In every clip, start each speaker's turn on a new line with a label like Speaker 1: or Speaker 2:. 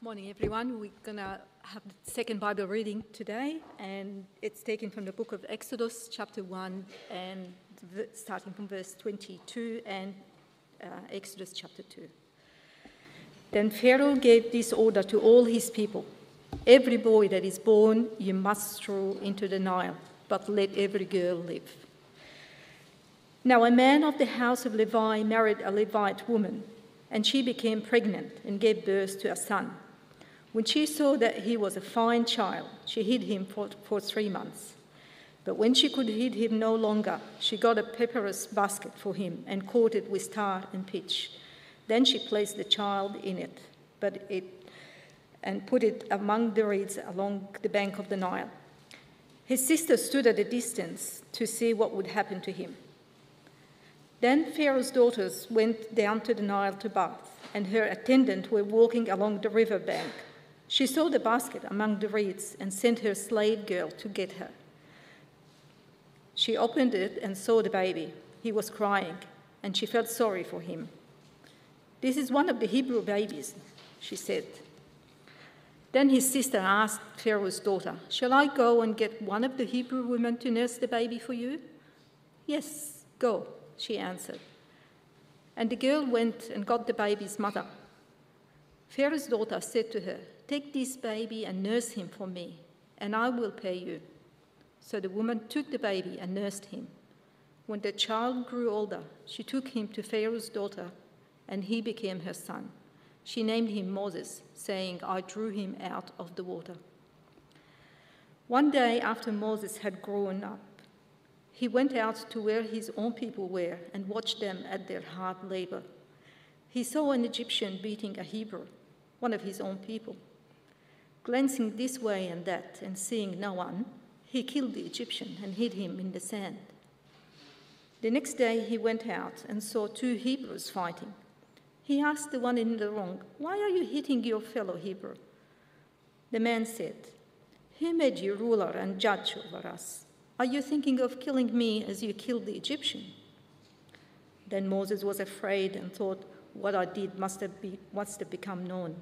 Speaker 1: Morning, everyone. We're going to have the second Bible reading today, and it's taken from the book of Exodus, chapter 1, and starting from verse 22, and uh, Exodus chapter 2. Then Pharaoh gave this order to all his people Every boy that is born you must throw into the Nile, but let every girl live. Now, a man of the house of Levi married a Levite woman, and she became pregnant and gave birth to a son. When she saw that he was a fine child, she hid him for, for three months. But when she could hid him no longer, she got a papyrus basket for him and coated with tar and pitch. Then she placed the child in it, but it and put it among the reeds along the bank of the Nile. His sister stood at a distance to see what would happen to him. Then Pharaoh's daughters went down to the Nile to bath, and her attendant were walking along the river bank. She saw the basket among the reeds and sent her slave girl to get her. She opened it and saw the baby. He was crying, and she felt sorry for him. This is one of the Hebrew babies, she said. Then his sister asked Pharaoh's daughter, Shall I go and get one of the Hebrew women to nurse the baby for you? Yes, go, she answered. And the girl went and got the baby's mother. Pharaoh's daughter said to her, Take this baby and nurse him for me, and I will pay you. So the woman took the baby and nursed him. When the child grew older, she took him to Pharaoh's daughter, and he became her son. She named him Moses, saying, I drew him out of the water. One day after Moses had grown up, he went out to where his own people were and watched them at their hard labor. He saw an Egyptian beating a Hebrew, one of his own people. Glancing this way and that and seeing no one, he killed the Egyptian and hid him in the sand. The next day he went out and saw two Hebrews fighting. He asked the one in the wrong, Why are you hitting your fellow Hebrew? The man said, Who made you ruler and judge over us? Are you thinking of killing me as you killed the Egyptian? Then Moses was afraid and thought, What I did must have, be, must have become known.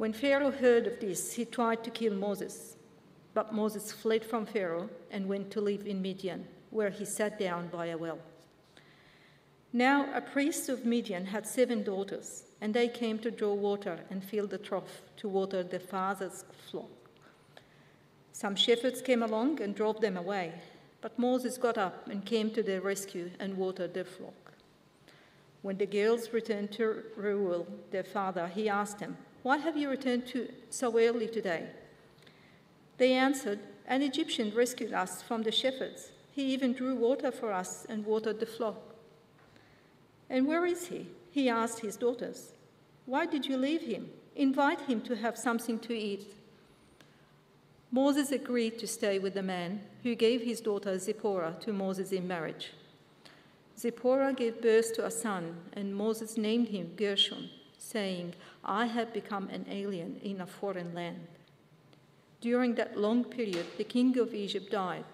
Speaker 1: When Pharaoh heard of this, he tried to kill Moses. But Moses fled from Pharaoh and went to live in Midian, where he sat down by a well. Now a priest of Midian had seven daughters, and they came to draw water and fill the trough to water their father's flock. Some shepherds came along and drove them away, but Moses got up and came to their rescue and watered their flock. When the girls returned to Reuel, their father, he asked them, Why have you returned to so early today? They answered, An Egyptian rescued us from the shepherds. He even drew water for us and watered the flock. And where is he? He asked his daughters. Why did you leave him? Invite him to have something to eat. Moses agreed to stay with the man who gave his daughter Zipporah to Moses in marriage. Zipporah gave birth to a son, and Moses named him Gershom, saying, I have become an alien in a foreign land. During that long period, the king of Egypt died.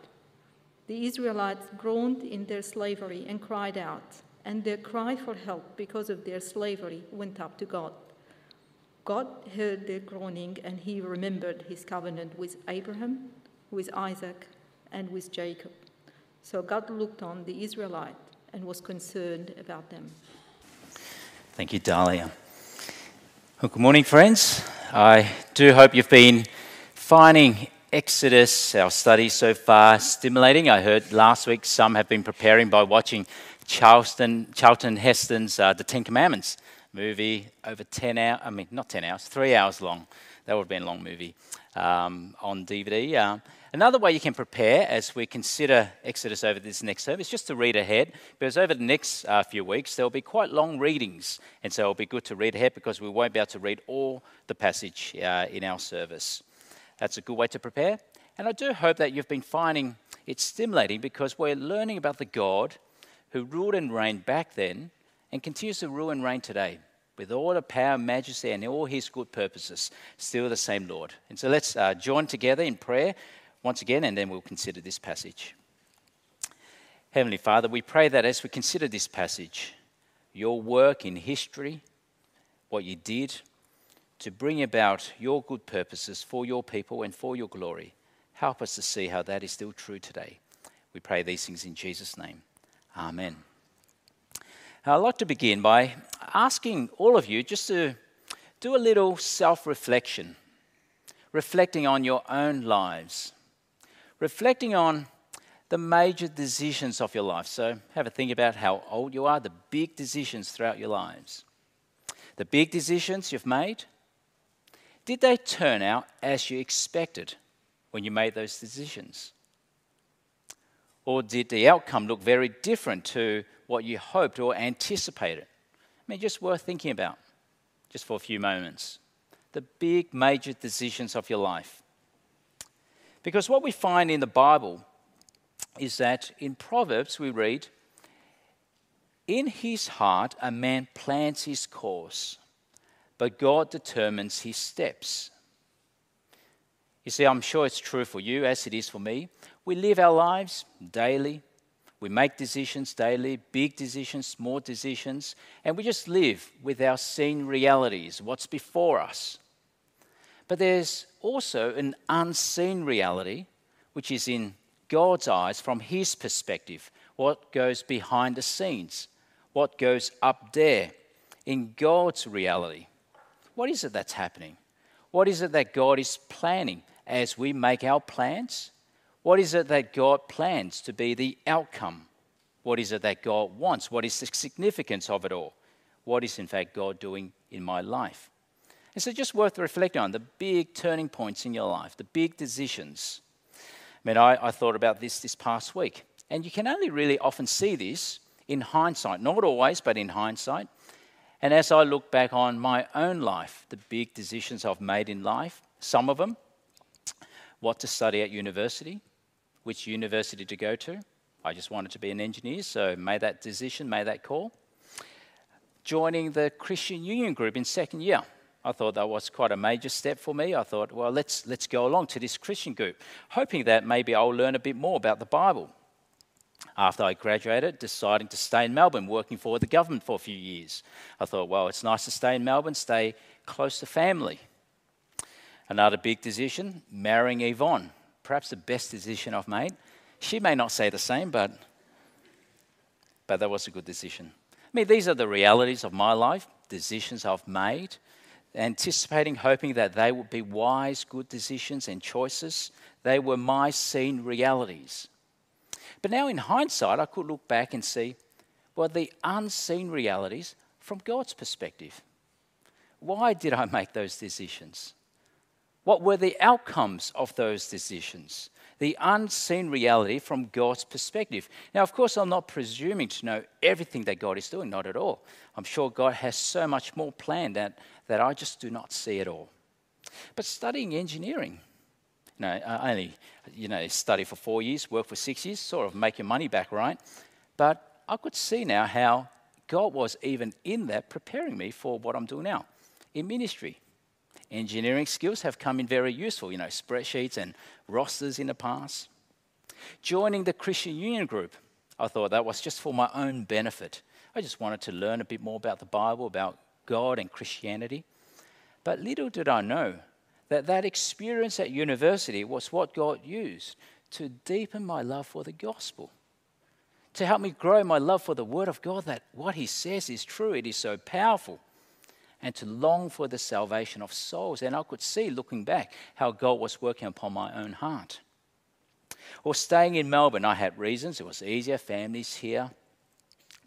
Speaker 1: The Israelites groaned in their slavery and cried out and their cry for help because of their slavery went up to God. God heard their groaning, and he remembered his covenant with Abraham, with Isaac, and with Jacob. So God looked on the Israelite and was concerned about them.
Speaker 2: Thank you, Dahlia. Well, good morning, friends. I do hope you've been finding Exodus, our study so far, stimulating. I heard last week some have been preparing by watching Charlton, Charlton Heston's uh, The Ten Commandments movie, over 10 hours, I mean, not 10 hours, three hours long. That would have been a long movie um, on DVD. Uh, another way you can prepare as we consider Exodus over this next term is just to read ahead, because over the next uh, few weeks there will be quite long readings, and so it'll be good to read ahead because we won't be able to read all the passage uh, in our service. That's a good way to prepare. And I do hope that you've been finding it stimulating because we're learning about the God who ruled and reigned back then and continues to rule and reign today with all the power, majesty, and all his good purposes, still the same Lord. And so let's uh, join together in prayer once again, and then we'll consider this passage. Heavenly Father, we pray that as we consider this passage, your work in history, what you did, to bring about your good purposes for your people and for your glory. Help us to see how that is still true today. We pray these things in Jesus' name. Amen. I'd like to begin by asking all of you just to do a little self reflection, reflecting on your own lives, reflecting on the major decisions of your life. So, have a think about how old you are, the big decisions throughout your lives. The big decisions you've made, did they turn out as you expected when you made those decisions? Or did the outcome look very different to what you hoped or anticipated? I mean, just worth thinking about, just for a few moments. The big, major decisions of your life. Because what we find in the Bible is that in Proverbs we read, In his heart a man plans his course, but God determines his steps. You see, I'm sure it's true for you as it is for me. We live our lives daily. We make decisions daily, big decisions, small decisions, and we just live with our seen realities, what's before us. But there's also an unseen reality, which is in God's eyes from His perspective, what goes behind the scenes, what goes up there in God's reality. What is it that's happening? What is it that God is planning as we make our plans? What is it that God plans to be the outcome? What is it that God wants? What is the significance of it all? What is, in fact, God doing in my life? And so, just worth reflecting on the big turning points in your life, the big decisions. I mean, I, I thought about this this past week, and you can only really often see this in hindsight, not always, but in hindsight. And as I look back on my own life, the big decisions I've made in life, some of them, what to study at university, which university to go to. I just wanted to be an engineer, so made that decision, made that call. Joining the Christian Union group in second year. I thought that was quite a major step for me. I thought, well, let's, let's go along to this Christian group, hoping that maybe I'll learn a bit more about the Bible. After I graduated, deciding to stay in Melbourne, working for the government for a few years. I thought, well, it's nice to stay in Melbourne, stay close to family. Another big decision marrying Yvonne perhaps the best decision I've made. She may not say the same, but, but that was a good decision. I mean, these are the realities of my life, decisions I've made, anticipating, hoping that they would be wise, good decisions and choices. They were my seen realities. But now, in hindsight, I could look back and see, well, the unseen realities from God's perspective. Why did I make those decisions? What were the outcomes of those decisions? The unseen reality from God's perspective. Now, of course, I'm not presuming to know everything that God is doing, not at all. I'm sure God has so much more planned that, that I just do not see at all. But studying engineering, you know, I only you know, study for four years, work for six years, sort of make your money back, right? But I could see now how God was even in that preparing me for what I'm doing now in ministry engineering skills have come in very useful, you know, spreadsheets and rosters in the past. Joining the Christian Union group, I thought that was just for my own benefit. I just wanted to learn a bit more about the Bible, about God and Christianity. But little did I know that that experience at university was what God used to deepen my love for the gospel, to help me grow my love for the Word of God, that what He says is true, it is so powerful and to long for the salvation of souls. And I could see, looking back, how God was working upon my own heart. Or staying in Melbourne, I had reasons. It was easier, families here.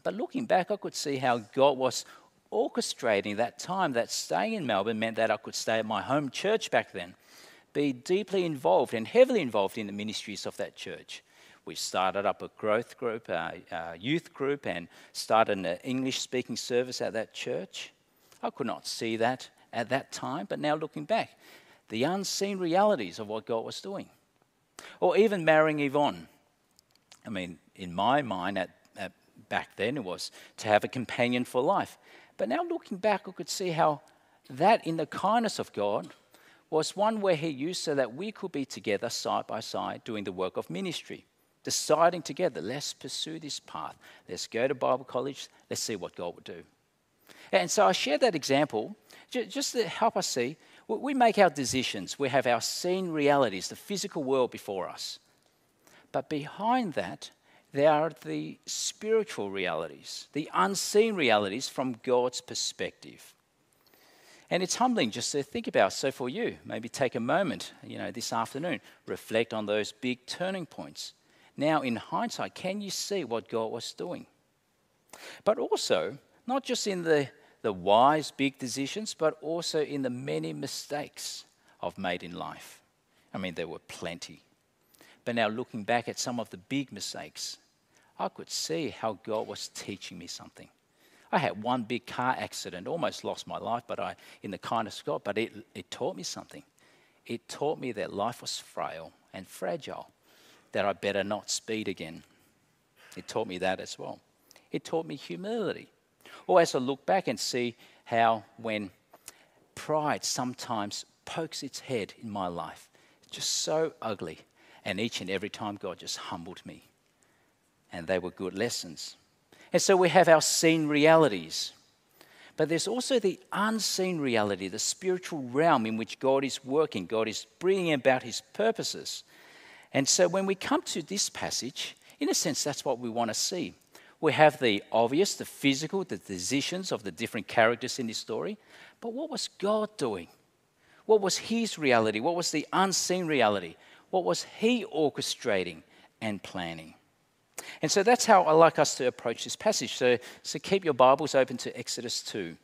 Speaker 2: But looking back, I could see how God was orchestrating that time that staying in Melbourne meant that I could stay at my home church back then, be deeply involved and heavily involved in the ministries of that church. We started up a growth group, a, a youth group, and started an English speaking service at that church. I could not see that at that time, but now looking back, the unseen realities of what God was doing. Or even marrying Yvonne. I mean, in my mind, at, at back then, it was to have a companion for life. But now looking back, I could see how that, in the kindness of God, was one where He used so that we could be together side by side doing the work of ministry, deciding together, let's pursue this path, let's go to Bible college, let's see what God would do. And so I share that example just to help us see we make our decisions, we have our seen realities, the physical world before us. But behind that, there are the spiritual realities, the unseen realities from God's perspective. And it's humbling just to think about. So for you, maybe take a moment, you know, this afternoon, reflect on those big turning points. Now, in hindsight, can you see what God was doing? But also, not just in the, the wise big decisions, but also in the many mistakes I've made in life. I mean, there were plenty. But now, looking back at some of the big mistakes, I could see how God was teaching me something. I had one big car accident, almost lost my life, but I, in the kindness of God, but it, it taught me something. It taught me that life was frail and fragile, that I better not speed again. It taught me that as well. It taught me humility. Or as I look back and see how when pride sometimes pokes its head in my life, just so ugly. And each and every time God just humbled me. And they were good lessons. And so we have our seen realities. But there's also the unseen reality, the spiritual realm in which God is working, God is bringing about his purposes. And so when we come to this passage, in a sense, that's what we want to see. We have the obvious, the physical, the decisions of the different characters in this story. But what was God doing? What was his reality? What was the unseen reality? What was he orchestrating and planning? And so that's how I like us to approach this passage. So, so keep your Bibles open to Exodus 2.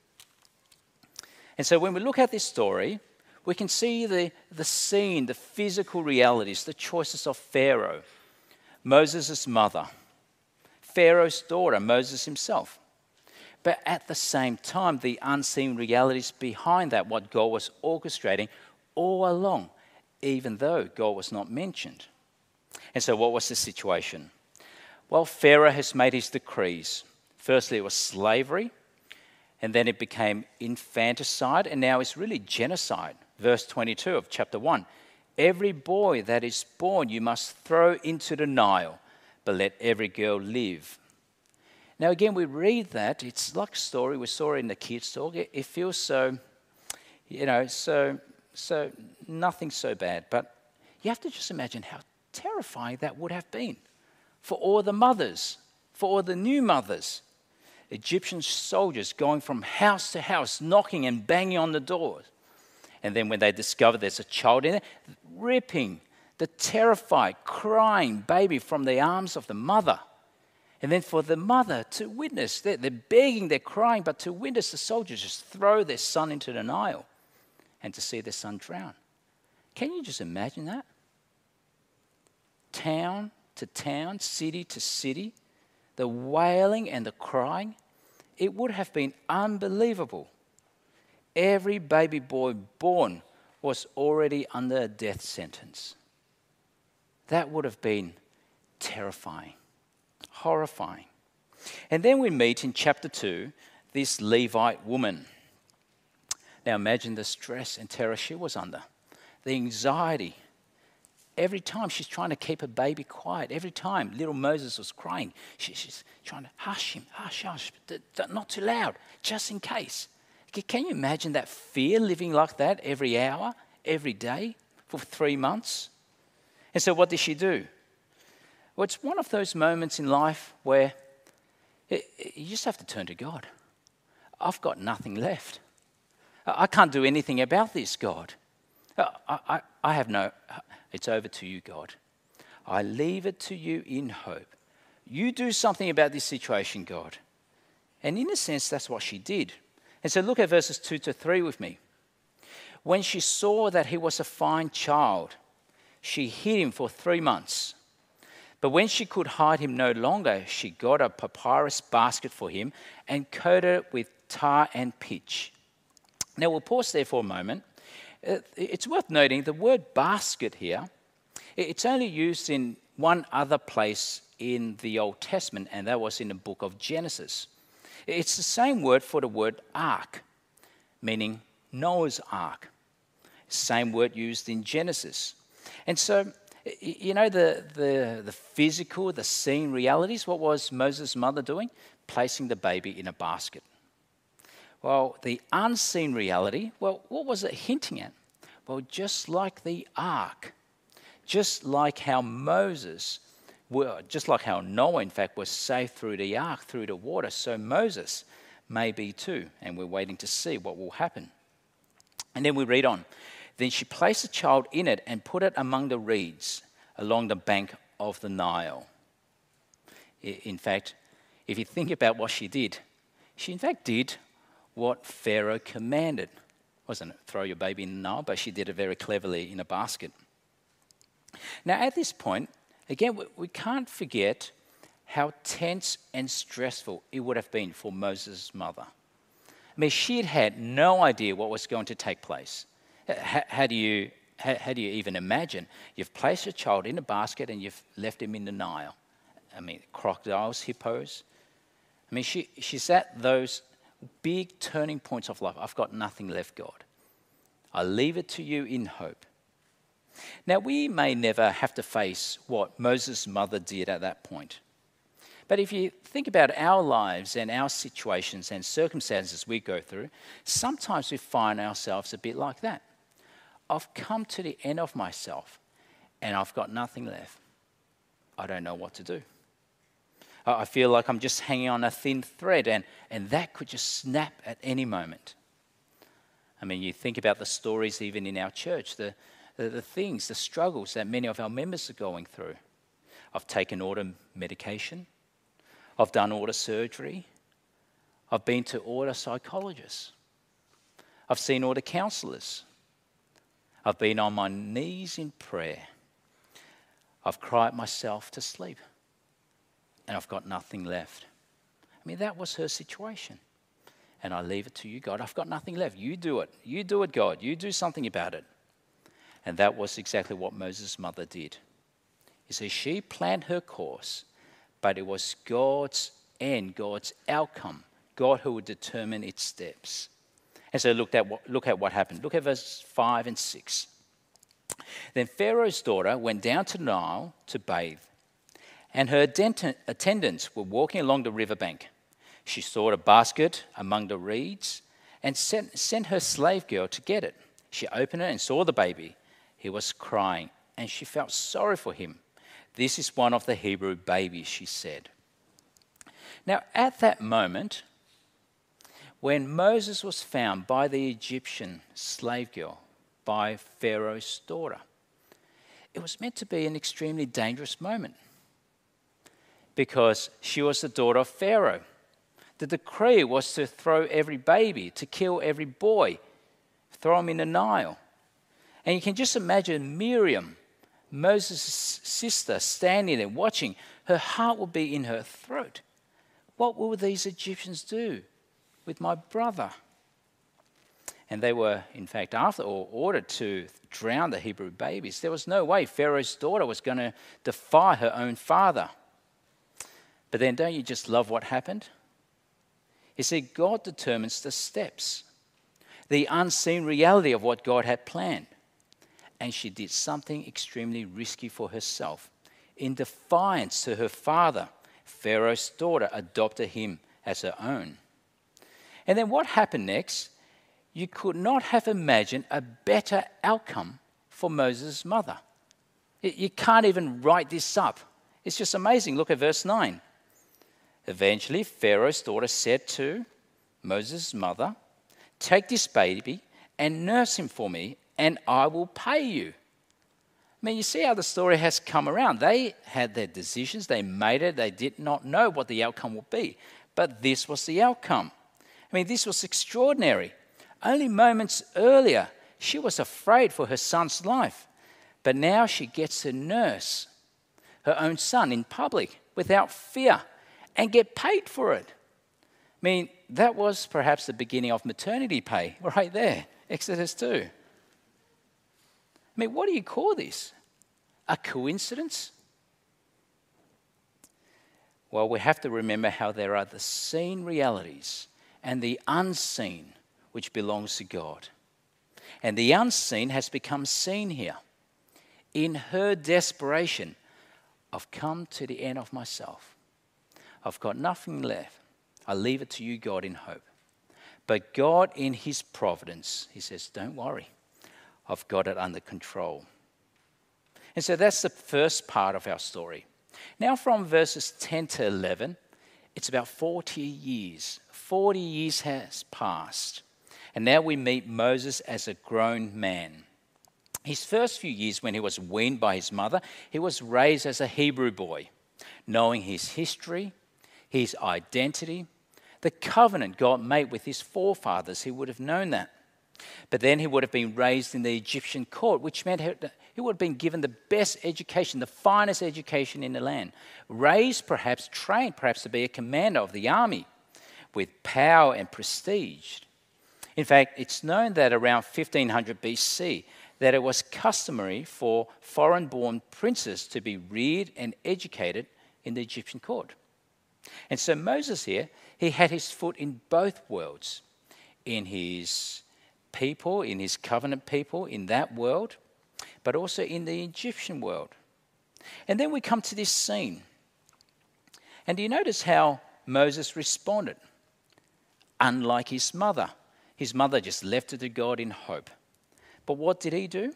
Speaker 2: And so when we look at this story, we can see the, the seen, the physical realities, the choices of Pharaoh, Moses' mother, Pharaoh's daughter, Moses himself. But at the same time, the unseen realities behind that, what God was orchestrating all along, even though God was not mentioned. And so, what was the situation? Well, Pharaoh has made his decrees. Firstly, it was slavery, and then it became infanticide, and now it's really genocide. Verse 22 of chapter 1 Every boy that is born you must throw into the Nile, but let every girl live. Now, again, we read that. It's like a story we saw in the kids' talk. It, it feels so, you know, so, so nothing so bad. But you have to just imagine how terrifying that would have been for all the mothers, for all the new mothers. Egyptian soldiers going from house to house, knocking and banging on the doors. And then when they discover there's a child in there, ripping the terrified, crying baby from the arms of the mother. And then for the mother to witness, they're, they're begging, they're crying, but to witness the soldiers just throw their son into the Nile and to see their son drown. Can you just imagine that? Town to town, city to city, the wailing and the crying, it would have been unbelievable. Every baby boy born was already under a death sentence. That would have been terrifying, horrifying. And then we meet in chapter 2 this Levite woman. Now imagine the stress and terror she was under, the anxiety, Every time she's trying to keep her baby quiet. Every time little Moses was crying, she, she's trying to hush him, hush, hush, not too loud, just in case. Can you imagine that fear living like that every hour, every day for three months? And so, what did she do? Well, it's one of those moments in life where it, it, you just have to turn to God. I've got nothing left. I can't do anything about this, God. Uh, I, I, I have no, it's over to you, God. I leave it to you in hope. You do something about this situation, God. And in a sense, that's what she did. And so look at verses 2 to 3 with me. When she saw that he was a fine child, she hid him for three months. But when she could hide him no longer, she got a papyrus basket for him and coated it with tar and pitch. Now we'll pause there for a moment uh, it's worth noting the word basket here, it's only used in one other place in the Old Testament, and that was in the book of Genesis. It's the same word for the word ark, meaning Noah's ark. Same word used in Genesis. And so, you know, the, the, the physical, the seen realities, what was Moses' mother doing? Placing the baby in a basket. Well, the unseen reality, well, what was it hinting at? Well, just like the ark, just like how Moses, well, just like how Noah, in fact, was saved through the ark, through the water, so Moses may be too. And we're waiting to see what will happen. And then we read on. Then she placed the child in it and put it among the reeds along the bank of the Nile. In fact, if you think about what she did, she in fact did what Pharaoh commanded. Wasn't it? Throw your baby in the Nile, but she did it very cleverly in a basket. Now, at this point, again, we can't forget how tense and stressful it would have been for Moses' mother. I mean, she had had no idea what was going to take place. How, how do you, how, how, do you even imagine? You've placed a child in a basket and you've left him in the Nile. I mean, crocodiles, hippos. I mean, she, she's at those big turning points of life. I've got nothing left, God. I leave it to you in hope. Now, we may never have to face what Moses' mother did at that point. But if you think about our lives and our situations and circumstances we go through, sometimes we find ourselves a bit like that. I've come to the end of myself and I've got nothing left. I don't know what to do. I feel like I'm just hanging on a thin thread, and, and that could just snap at any moment. I mean, you think about the stories even in our church, the, the, the things, the struggles that many of our members are going through. I've taken order medication, I've done order surgery, I've been to order psychologists, I've seen order counselors, I've been on my knees in prayer, I've cried myself to sleep and I've got nothing left. I mean, that was her situation. And I leave it to you, God. I've got nothing left. You do it. You do it, God. You do something about it. And that was exactly what Moses' mother did. You see, she planned her course, but it was God's end, God's outcome, God who would determine its steps. And so look at what, look at what happened. Look at verse 5 and 6. Then Pharaoh's daughter went down to Nile to bathe and her attendants were walking along the riverbank. She saw a basket among the reeds and sent, sent her slave girl to get it. She opened it and saw the baby. He was crying, and she felt sorry for him. This is one of the Hebrew babies, she said. Now, at that moment, when Moses was found by the Egyptian slave girl, by Pharaoh's daughter, it was meant to be an extremely dangerous moment because she was the daughter of Pharaoh. The decree was to throw every baby, to kill every boy, throw them in the Nile. And you can just imagine Miriam, Moses' sister, standing there watching. Her heart would be in her throat. What will these Egyptians do with my brother? And they were, in fact, after or ordered to drown the Hebrew babies. There was no way Pharaoh's daughter was going to defy her own father. But then, don't you just love what happened? You see, God determines the steps, the unseen reality of what God had planned. And she did something extremely risky for herself. In defiance to her father, Pharaoh's daughter adopted him as her own. And then what happened next? You could not have imagined a better outcome for Moses' mother. You can't even write this up. It's just amazing. Look at verse 9. Eventually, Pharaoh's daughter said to Moses' mother, Take this baby and nurse him for me, and I will pay you. I mean, you see how the story has come around. They had their decisions, they made it, they did not know what the outcome would be. But this was the outcome. I mean, this was extraordinary. Only moments earlier, she was afraid for her son's life. But now she gets to nurse her own son in public without fear and get paid for it. I mean, that was perhaps the beginning of maternity pay right there, Exodus 2. I mean, what do you call this? A coincidence? Well, we have to remember how there are the seen realities and the unseen which belongs to God. And the unseen has become seen here. In her desperation, I've come to the end of myself. I've got nothing left. I leave it to you, God, in hope. But God, in His providence, He says, Don't worry, I've got it under control. And so that's the first part of our story. Now, from verses 10 to 11, it's about 40 years. 40 years has passed. And now we meet Moses as a grown man. His first few years, when he was weaned by his mother, he was raised as a Hebrew boy, knowing his history, his identity, the covenant God made with his forefathers. He would have known that. But then he would have been raised in the Egyptian court, which meant he would have been given the best education, the finest education in the land. Raised, perhaps trained, perhaps to be a commander of the army with power and prestige. In fact, it's known that around 1500 BC, that it was customary for foreign born princes to be reared and educated in the Egyptian court. And so Moses here, he had his foot in both worlds in his people, in his covenant people, in that world, but also in the Egyptian world. And then we come to this scene. And do you notice how Moses responded? Unlike his mother, his mother just left it to God in hope. But what did he do?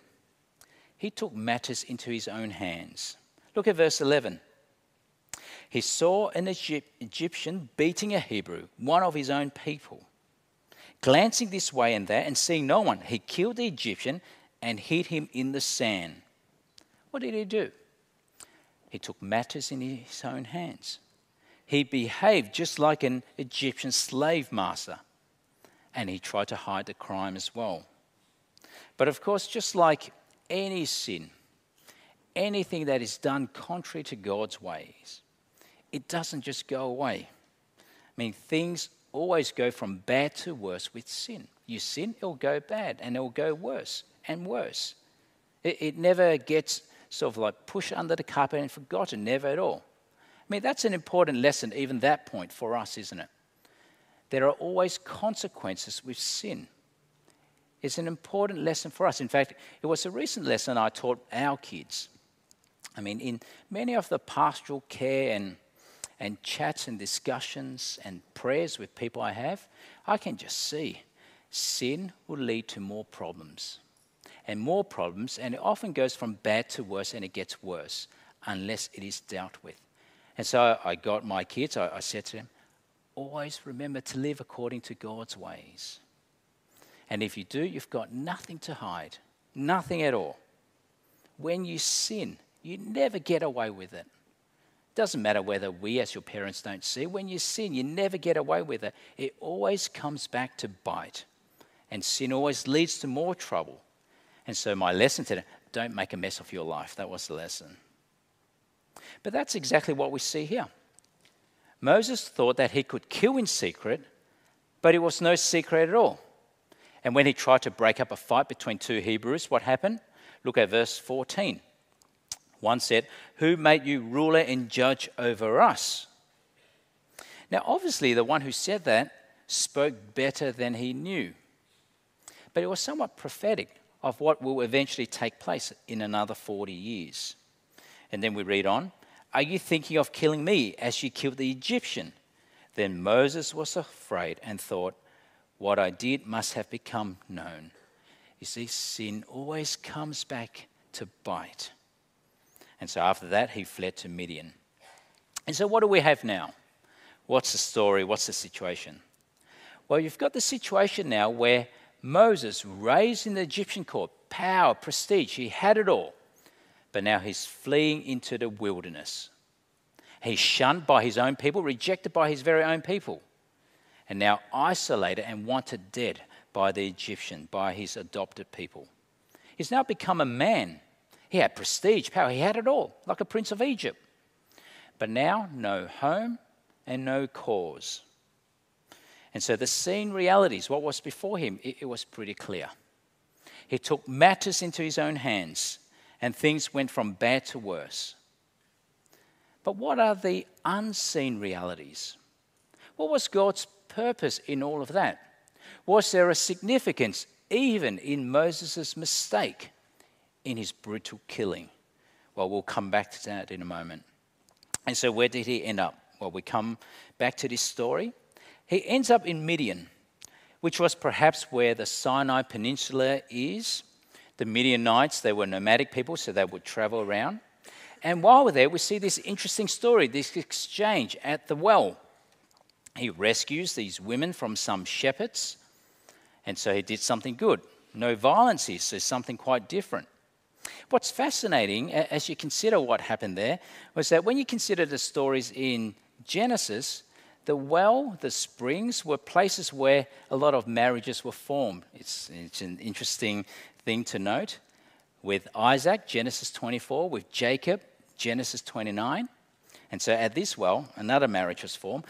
Speaker 2: He took matters into his own hands. Look at verse 11. He saw an Egyptian beating a Hebrew, one of his own people. Glancing this way and that and seeing no one, he killed the Egyptian and hid him in the sand. What did he do? He took matters in his own hands. He behaved just like an Egyptian slave master, and he tried to hide the crime as well. But of course, just like any sin, anything that is done contrary to God's ways, it doesn't just go away. I mean, things always go from bad to worse with sin. You sin, it'll go bad, and it'll go worse and worse. It, it never gets sort of like pushed under the carpet and forgotten, never at all. I mean, that's an important lesson, even that point for us, isn't it? There are always consequences with sin. It's an important lesson for us. In fact, it was a recent lesson I taught our kids. I mean, in many of the pastoral care and, and chats and discussions and prayers with people I have, I can just see sin will lead to more problems and more problems, and it often goes from bad to worse, and it gets worse unless it is dealt with. And so I got my kids, I, I said to them, always remember to live according to God's ways. And if you do, you've got nothing to hide, nothing at all. When you sin, you never get away with it. Doesn't matter whether we, as your parents, don't see. When you sin, you never get away with it. It always comes back to bite. And sin always leads to more trouble. And so, my lesson today don't make a mess of your life. That was the lesson. But that's exactly what we see here. Moses thought that he could kill in secret, but it was no secret at all. And when he tried to break up a fight between two Hebrews, what happened? Look at verse 14. One said, Who made you ruler and judge over us? Now, obviously, the one who said that spoke better than he knew. But it was somewhat prophetic of what will eventually take place in another 40 years. And then we read on Are you thinking of killing me as you killed the Egyptian? Then Moses was afraid and thought, what I did must have become known. You see, sin always comes back to bite. And so after that, he fled to Midian. And so, what do we have now? What's the story? What's the situation? Well, you've got the situation now where Moses, raised in the Egyptian court, power, prestige, he had it all. But now he's fleeing into the wilderness. He's shunned by his own people, rejected by his very own people and now isolated and wanted dead by the Egyptian, by his adopted people. He's now become a man. He had prestige, power, he had it all, like a prince of Egypt. But now, no home and no cause. And so the seen realities, what was before him, it, it was pretty clear. He took matters into his own hands, and things went from bad to worse. But what are the unseen realities? What was God's purpose in all of that? Was there a significance even in Moses' mistake in his brutal killing? Well, we'll come back to that in a moment. And so, where did he end up? Well, we come back to this story. He ends up in Midian, which was perhaps where the Sinai Peninsula is. The Midianites, they were nomadic people, so they would travel around. And while we're there, we see this interesting story, this exchange at the well. He rescues these women from some shepherds, and so he did something good. No violence here, so something quite different. What's fascinating, as you consider what happened there, was that when you consider the stories in Genesis, the well, the springs, were places where a lot of marriages were formed. It's, it's an interesting thing to note. With Isaac, Genesis 24, with Jacob, Genesis 29. And so at this well, another marriage was formed.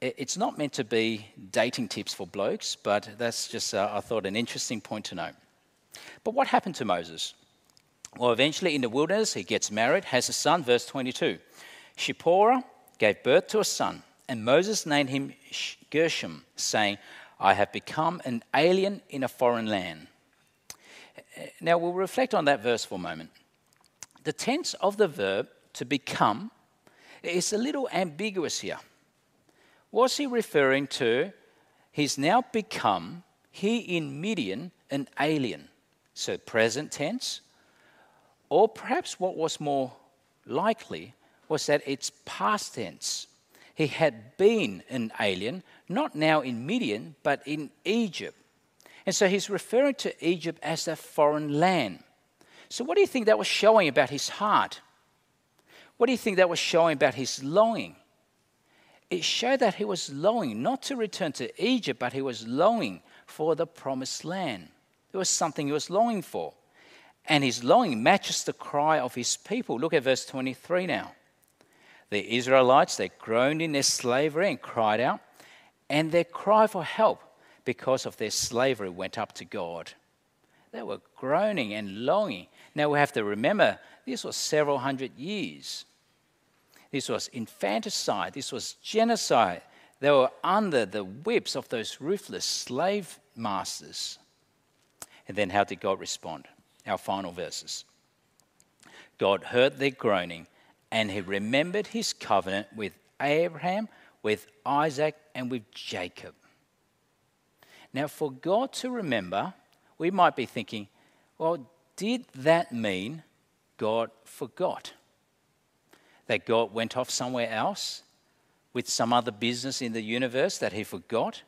Speaker 2: It's not meant to be dating tips for blokes, but that's just, uh, I thought, an interesting point to note. But what happened to Moses? Well, eventually in the wilderness, he gets married, has a son, verse 22. Zipporah gave birth to a son, and Moses named him Gershom, saying, I have become an alien in a foreign land. Now, we'll reflect on that verse for a moment. The tense of the verb to become is a little ambiguous here. Was he referring to he's now become, he in Midian, an alien? So, present tense. Or perhaps what was more likely was that it's past tense. He had been an alien, not now in Midian, but in Egypt. And so he's referring to Egypt as a foreign land. So, what do you think that was showing about his heart? What do you think that was showing about his longing? It showed that he was longing not to return to Egypt, but he was longing for the promised land. There was something he was longing for. And his longing matches the cry of his people. Look at verse 23 now. The Israelites, they groaned in their slavery and cried out, and their cry for help because of their slavery went up to God. They were groaning and longing. Now we have to remember this was several hundred years. This was infanticide, this was genocide. They were under the whips of those ruthless slave masters. And then how did God respond? Our final verses. God heard their groaning and he remembered his covenant with Abraham, with Isaac, and with Jacob. Now, for God to remember, we might be thinking, well, did that mean God forgot? That God went off somewhere else with some other business in the universe that he forgot?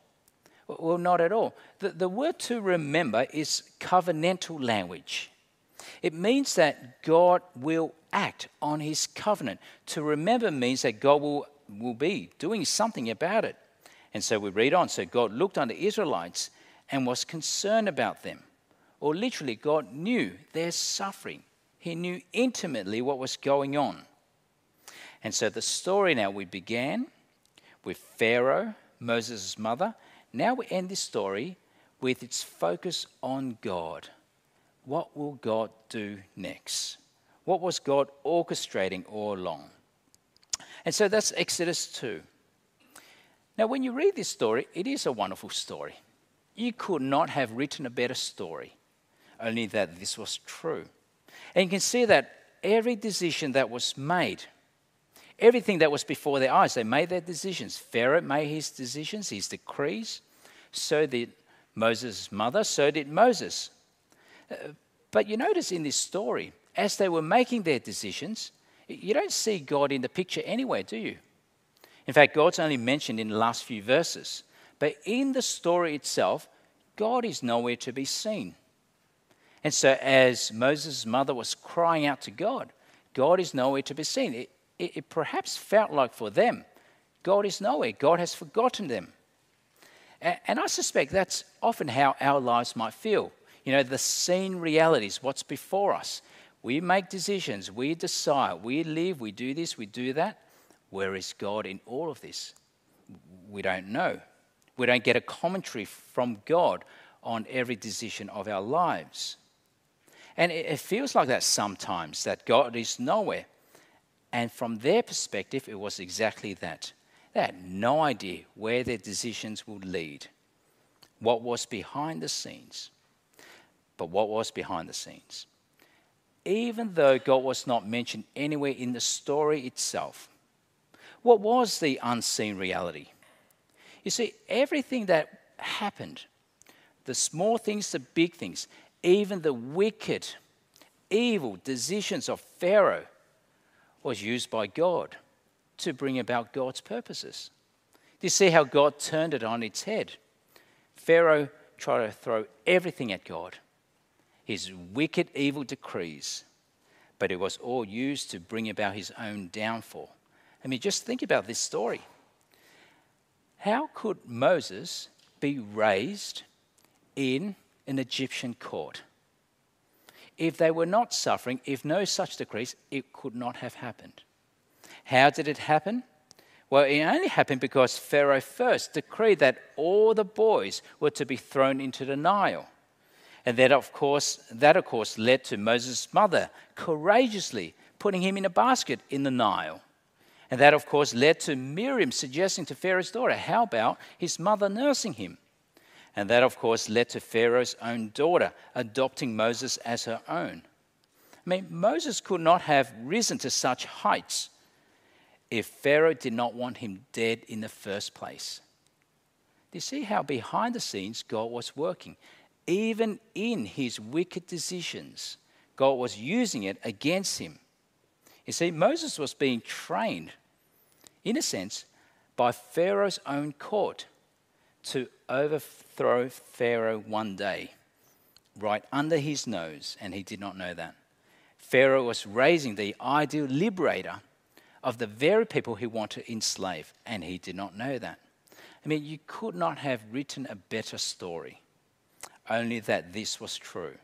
Speaker 2: Well, not at all. The, the word to remember is covenantal language. It means that God will act on his covenant. To remember means that God will, will be doing something about it. And so we read on. So God looked on the Israelites and was concerned about them. Or literally, God knew their suffering. He knew intimately what was going on. And so the story now we began with Pharaoh, Moses' mother. Now we end this story with its focus on God. What will God do next? What was God orchestrating all along? And so that's Exodus 2. Now, when you read this story, it is a wonderful story. You could not have written a better story, only that this was true. And you can see that every decision that was made, everything that was before their eyes, they made their decisions. Pharaoh made his decisions, his decrees. So did Moses' mother, so did Moses. Uh, but you notice in this story, as they were making their decisions, you don't see God in the picture anywhere, do you? In fact, God's only mentioned in the last few verses. But in the story itself, God is nowhere to be seen. And so, as Moses' mother was crying out to God, God is nowhere to be seen. It, it, it, perhaps felt like for them, God is nowhere. God has forgotten them. And, I suspect that's often how our lives might feel. You know, the seen realities, what's before us. We make decisions, we decide, we live, we do this, we do that. Where is God in all of this? We don't know. We don't get a commentary from God on every decision of our lives. And it feels like that sometimes, that God is nowhere. And from their perspective, it was exactly that. They had no idea where their decisions would lead, what was behind the scenes. But what was behind the scenes? Even though God was not mentioned anywhere in the story itself, what was the unseen reality? You see, everything that happened, the small things, the big things, even the wicked, evil decisions of Pharaoh was used by God to bring about God's purposes. Do you see how God turned it on its head? Pharaoh tried to throw everything at God, his wicked, evil decrees, but it was all used to bring about his own downfall. I mean, just think about this story. How could Moses be raised in an Egyptian court? If they were not suffering, if no such decrees, it could not have happened. How did it happen? Well, it only happened because Pharaoh first decreed that all the boys were to be thrown into the Nile. And that, of course, that of course led to Moses' mother courageously putting him in a basket in the Nile. And that, of course, led to Miriam suggesting to Pharaoh's daughter, How about his mother nursing him? And that, of course, led to Pharaoh's own daughter adopting Moses as her own. I mean, Moses could not have risen to such heights if Pharaoh did not want him dead in the first place. Do you see how behind the scenes God was working? Even in his wicked decisions, God was using it against him. You see, Moses was being trained, in a sense, by Pharaoh's own court to overthrow Pharaoh one day, right under his nose, and he did not know that. Pharaoh was raising the ideal liberator of the very people he wanted to enslave, and he did not know that. I mean, you could not have written a better story, only that this was true.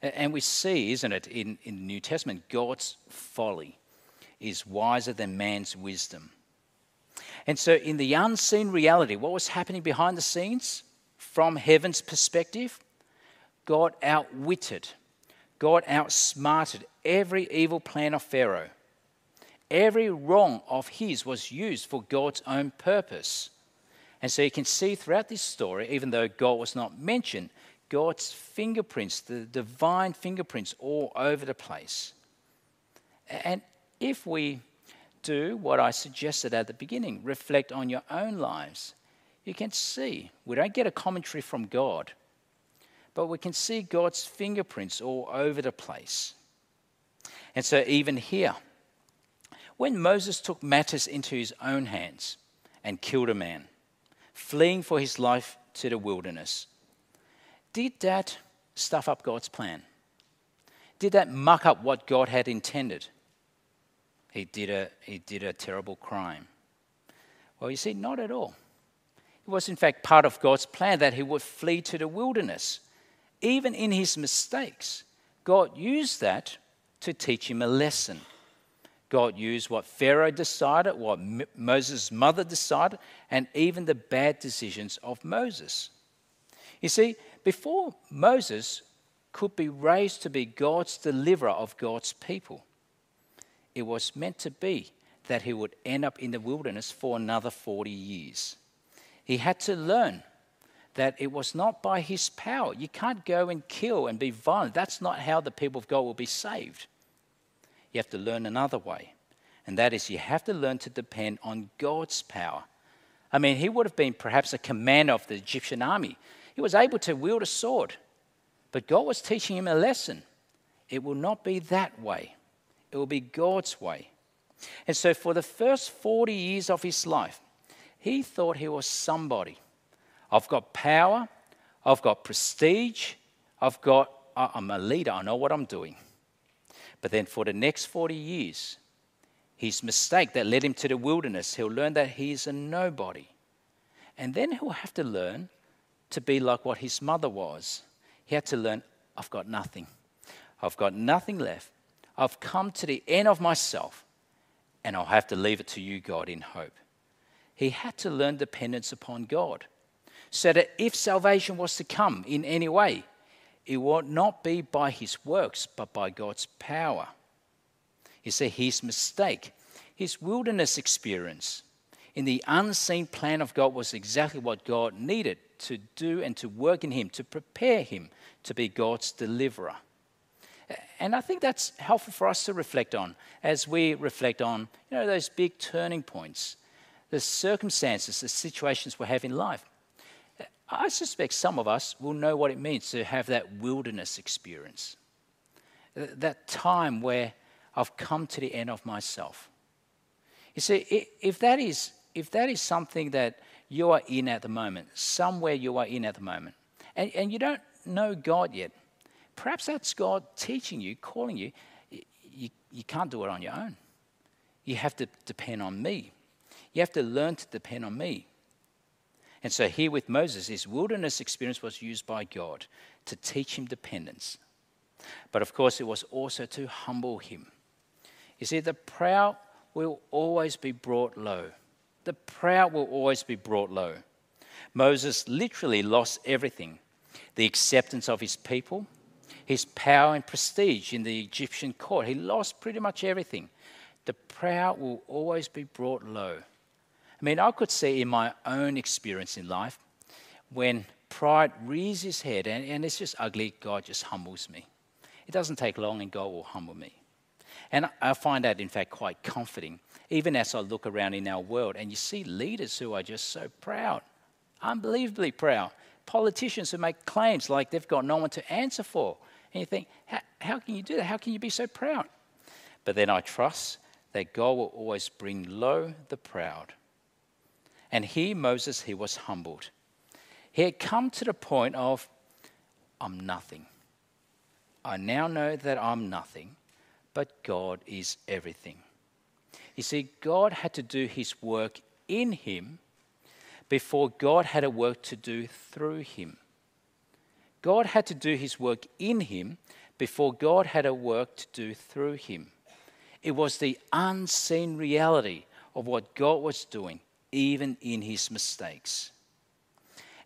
Speaker 2: And we see, isn't it, in, in the New Testament, God's folly is wiser than man's wisdom. And so, in the unseen reality, what was happening behind the scenes from heaven's perspective? God outwitted, God outsmarted every evil plan of Pharaoh. Every wrong of his was used for God's own purpose. And so you can see throughout this story, even though God was not mentioned, God's fingerprints, the divine fingerprints, all over the place. And if we do what I suggested at the beginning, reflect on your own lives, you can see we don't get a commentary from God, but we can see God's fingerprints all over the place. And so, even here, when Moses took matters into his own hands and killed a man, fleeing for his life to the wilderness, did that stuff up God's plan? Did that muck up what God had intended? He did a, he did a terrible crime. Well, you see, not at all. It was, in fact, part of God's plan that he would flee to the wilderness. Even in his mistakes, God used that to teach him a lesson. God used what Pharaoh decided, what Moses' mother decided, and even the bad decisions of Moses. You see, before Moses could be raised to be God's deliverer of God's people, it was meant to be that he would end up in the wilderness for another 40 years. He had to learn that it was not by his power. You can't go and kill and be violent. That's not how the people of God will be saved. You have to learn another way, and that is you have to learn to depend on God's power. I mean, he would have been perhaps a commander of the Egyptian army, he was able to wield a sword, but God was teaching him a lesson. It will not be that way, it will be God's way. And so, for the first 40 years of his life, he thought he was somebody. I've got power, I've got prestige, I've got, I'm a leader, I know what I'm doing. But then for the next 40 years, his mistake that led him to the wilderness, he'll learn that he's a nobody. And then he'll have to learn to be like what his mother was. He had to learn, I've got nothing. I've got nothing left. I've come to the end of myself, and I'll have to leave it to you, God, in hope. He had to learn dependence upon God so that if salvation was to come in any way, it would not be by his works, but by God's power. You see, his mistake, his wilderness experience in the unseen plan of God was exactly what God needed to do and to work in him, to prepare him to be God's deliverer. And I think that's helpful for us to reflect on as we reflect on, you know, those big turning points, the circumstances, the situations we have in life. I suspect some of us will know what it means to have that wilderness experience. That time where I've come to the end of myself. You see, if that is, if that is something that you are in at the moment, somewhere you are in at the moment, and, and you don't know God yet, perhaps that's God teaching you, calling you. You, you can't do it on your own. You have to depend on me. You have to learn to depend on me. And so, here with Moses, his wilderness experience was used by God to teach him dependence. But of course, it was also to humble him. You see, the proud will always be brought low. The proud will always be brought low. Moses literally lost everything the acceptance of his people, his power and prestige in the Egyptian court. He lost pretty much everything. The proud will always be brought low. I mean, I could see in my own experience in life when pride rears his head and, and it's just ugly, God just humbles me. It doesn't take long and God will humble me. And I find that, in fact, quite comforting, even as I look around in our world and you see leaders who are just so proud, unbelievably proud, politicians who make claims like they've got no one to answer for. And you think, how can you do that? How can you be so proud? But then I trust that God will always bring low the proud. And here, Moses, he was humbled. He had come to the point of, I'm nothing. I now know that I'm nothing but God is everything. You see, God had to do his work in him before God had a work to do through him. God had to do his work in him before God had a work to do through him. It was the unseen reality of what God was doing, even in his mistakes.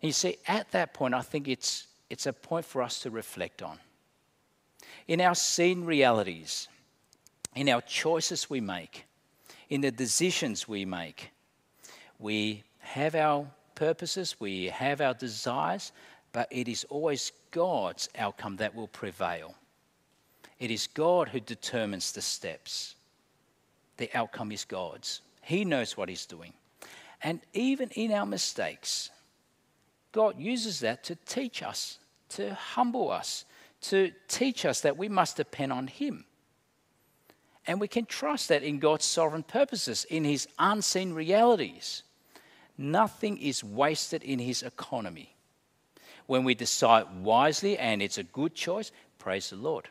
Speaker 2: And you see, at that point, I think it's, it's a point for us to reflect on. In our seen realities, in our choices we make, in the decisions we make. We have our purposes, we have our desires, but it is always God's outcome that will prevail. It is God who determines the steps. The outcome is God's. He knows what He's doing. And even in our mistakes, God uses that to teach us, to humble us, to teach us that we must depend on Him. And we can trust that in God's sovereign purposes, in His unseen realities. Nothing is wasted in His economy. When we decide wisely and it's a good choice, praise the Lord.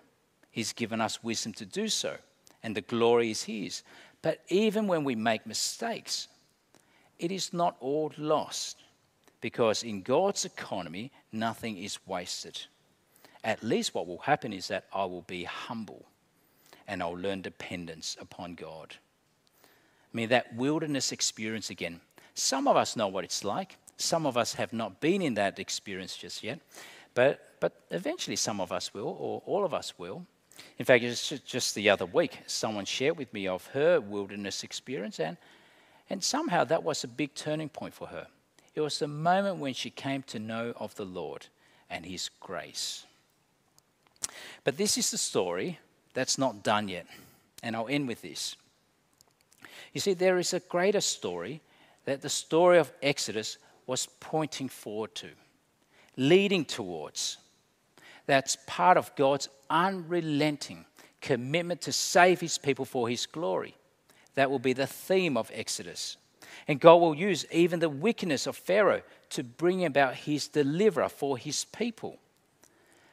Speaker 2: He's given us wisdom to do so, and the glory is His. But even when we make mistakes, it is not all lost because in God's economy, nothing is wasted. At least what will happen is that I will be humble and I'll learn dependence upon God. I mean, that wilderness experience again. Some of us know what it's like. Some of us have not been in that experience just yet. But, but eventually, some of us will, or all of us will. In fact, just, just the other week, someone shared with me of her wilderness experience, and, and somehow that was a big turning point for her. It was the moment when she came to know of the Lord and His grace. But this is the story that's not done yet. And I'll end with this. You see, there is a greater story that the story of Exodus was pointing forward to, leading towards. That's part of God's unrelenting commitment to save his people for his glory. That will be the theme of Exodus. And God will use even the wickedness of Pharaoh to bring about his deliverer for his people.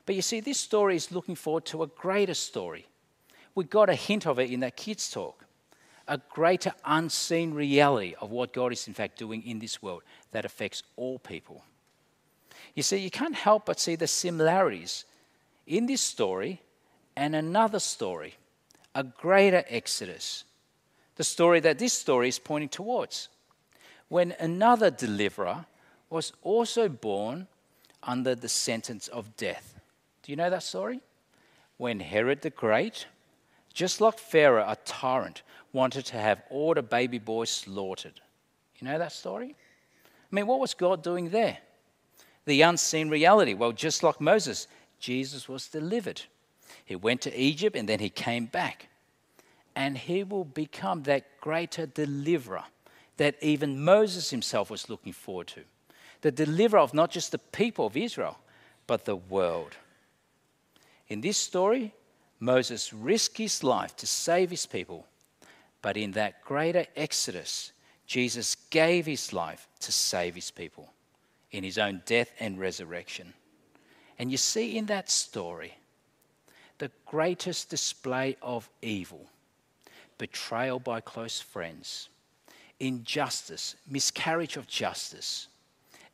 Speaker 2: But you see, this story is looking forward to a greater story we got a hint of it in that kids' talk. A greater unseen reality of what God is, in fact, doing in this world that affects all people. You see, you can't help but see the similarities in this story and another story, a greater Exodus, the story that this story is pointing towards. When another deliverer was also born under the sentence of death. Do you know that story? When Herod the Great just like Pharaoh, a tyrant, wanted to have all the baby boys slaughtered. You know that story? I mean, what was God doing there? The unseen reality. Well, just like Moses, Jesus was delivered. He went to Egypt and then he came back. And he will become that greater deliverer that even Moses himself was looking forward to. the deliverer of not just the people of Israel, but the world. In this story, Moses risked his life to save his people, but in that greater exodus, Jesus gave his life to save his people in his own death and resurrection. And you see in that story the greatest display of evil betrayal by close friends, injustice, miscarriage of justice,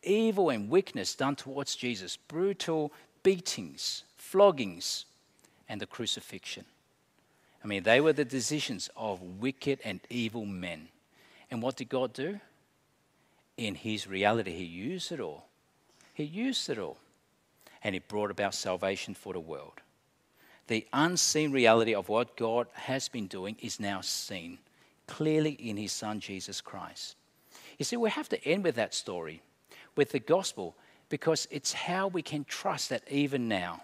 Speaker 2: evil and weakness done towards Jesus, brutal beatings, floggings, and the crucifixion. I mean, they were the decisions of wicked and evil men. And what did God do? In His reality, He used it all. He used it all. And He brought about salvation for the world. The unseen reality of what God has been doing is now seen clearly in His Son, Jesus Christ. You see, we have to end with that story, with the gospel, because it's how we can trust that even now,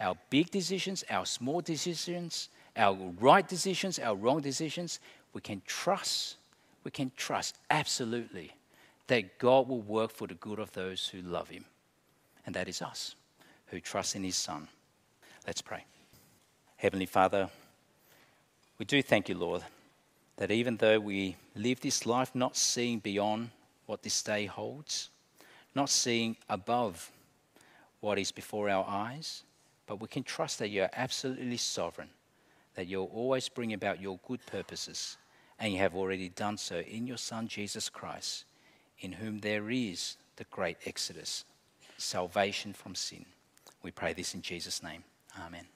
Speaker 2: our big decisions, our small decisions, our right decisions, our wrong decisions, we can trust, we can trust absolutely that God will work for the good of those who love Him. And that is us, who trust in His Son. Let's pray. Heavenly Father, we do thank you, Lord, that even though we live this life not seeing beyond what this day holds, not seeing above what is before our eyes, but we can trust that you're absolutely sovereign, that you'll always bring about your good purposes, and you have already done so in your Son Jesus Christ, in whom there is the great exodus, salvation from sin. We pray this in Jesus' name. Amen.